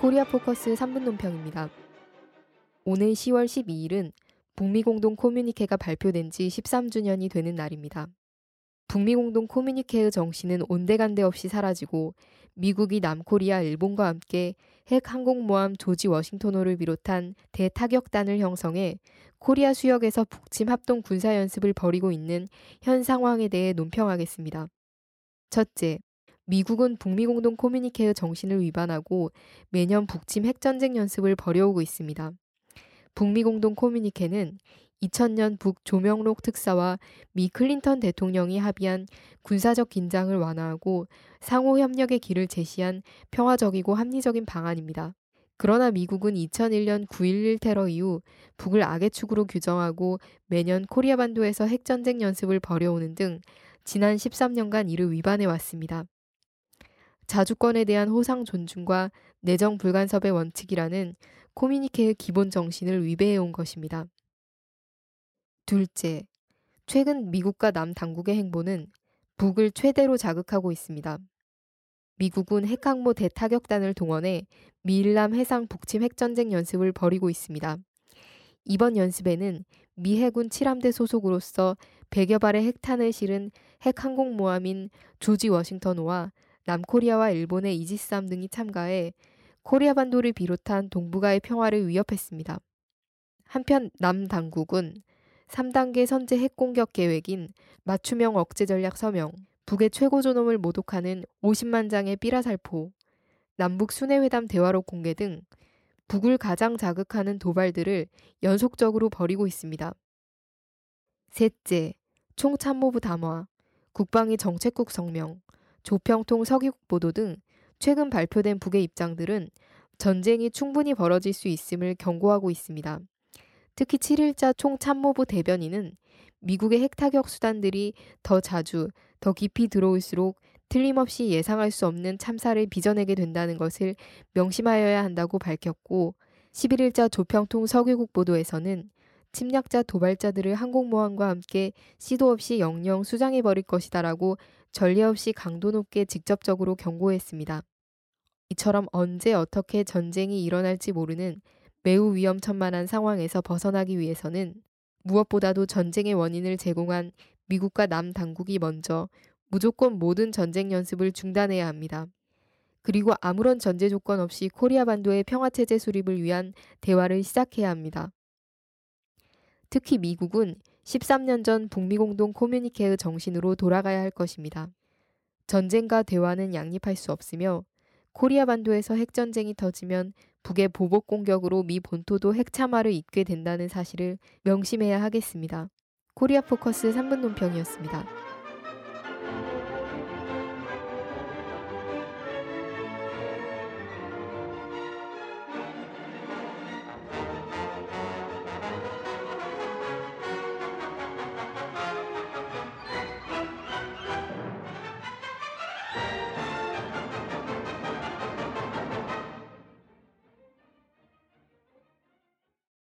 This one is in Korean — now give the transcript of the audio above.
코리아 포커스 3분 논평입니다. 오늘 10월 12일은 북미 공동 코뮤니케가 발표된 지 13주년이 되는 날입니다. 북미 공동 코뮤니케의 정신은 온데간데 없이 사라지고 미국이 남코리아, 일본과 함께 핵 항공모함 조지 워싱턴호를 비롯한 대타격단을 형성해 코리아 수역에서 북침 합동 군사 연습을 벌이고 있는 현 상황에 대해 논평하겠습니다. 첫째, 미국은 북미 공동 코뮤니케의 정신을 위반하고 매년 북침 핵전쟁 연습을 벌여오고 있습니다. 북미 공동 코뮤니케는 2000년 북 조명록 특사와 미 클린턴 대통령이 합의한 군사적 긴장을 완화하고 상호 협력의 길을 제시한 평화적이고 합리적인 방안입니다. 그러나 미국은 2001년 9.11 테러 이후 북을 악의 축으로 규정하고 매년 코리아 반도에서 핵전쟁 연습을 벌여오는 등 지난 13년간 이를 위반해 왔습니다. 자주권에 대한 호상 존중과 내정 불간섭의 원칙이라는 코미니케의 기본 정신을 위배해 온 것입니다. 둘째, 최근 미국과 남 당국의 행보는 북을 최대로 자극하고 있습니다. 미국은 핵항모 대타격단을 동원해 미일남 해상 북침 핵전쟁 연습을 벌이고 있습니다. 이번 연습에는 미 해군 7함대 소속으로서 100여 발의 핵탄을 실은 핵항공모함인 조지 워싱턴호와 남코리아와 일본의 이지스함 등이 참가해 코리아 반도를 비롯한 동북아의 평화를 위협했습니다. 한편 남 당국은 3단계 선제 핵공격 계획인 맞춤형 억제 전략 서명, 북의 최고 존엄을 모독하는 50만 장의 삐라살포, 남북 수뇌회담 대화록 공개 등 북을 가장 자극하는 도발들을 연속적으로 벌이고 있습니다. 셋째, 총참모부 담화, 국방위 정책국 성명, 조평통 서기국 보도 등 최근 발표된 북의 입장들은 전쟁이 충분히 벌어질 수 있음을 경고하고 있습니다. 특히 7일자 총참모부 대변인은 미국의 핵타격 수단들이 더 자주, 더 깊이 들어올수록 틀림없이 예상할 수 없는 참사를 빚어내게 된다는 것을 명심하여야 한다고 밝혔고 11일자 조평통 서귀국 보도에서는 침략자 도발자들을 항공모함과 함께 시도 없이 영영 수장해버릴 것이다라고 전례 없이 강도 높게 직접적으로 경고했습니다. 이처럼 언제 어떻게 전쟁이 일어날지 모르는 매우 위험천만한 상황에서 벗어나기 위해서는 무엇보다도 전쟁의 원인을 제공한 미국과 남 당국이 먼저 무조건 모든 전쟁 연습을 중단해야 합니다. 그리고 아무런 전제 조건 없이 코리아 반도의 평화체제 수립을 위한 대화를 시작해야 합니다. 특히 미국은 13년 전 북미 공동 코뮤니케의 정신으로 돌아가야 할 것입니다. 전쟁과 대화는 양립할 수 없으며 코리아 반도에서 핵전쟁이 터지면 북의 보복 공격으로 미 본토도 핵참화를 입게 된다는 사실을 명심해야 하겠습니다. 코리아 포커스 3분 논평이었습니다.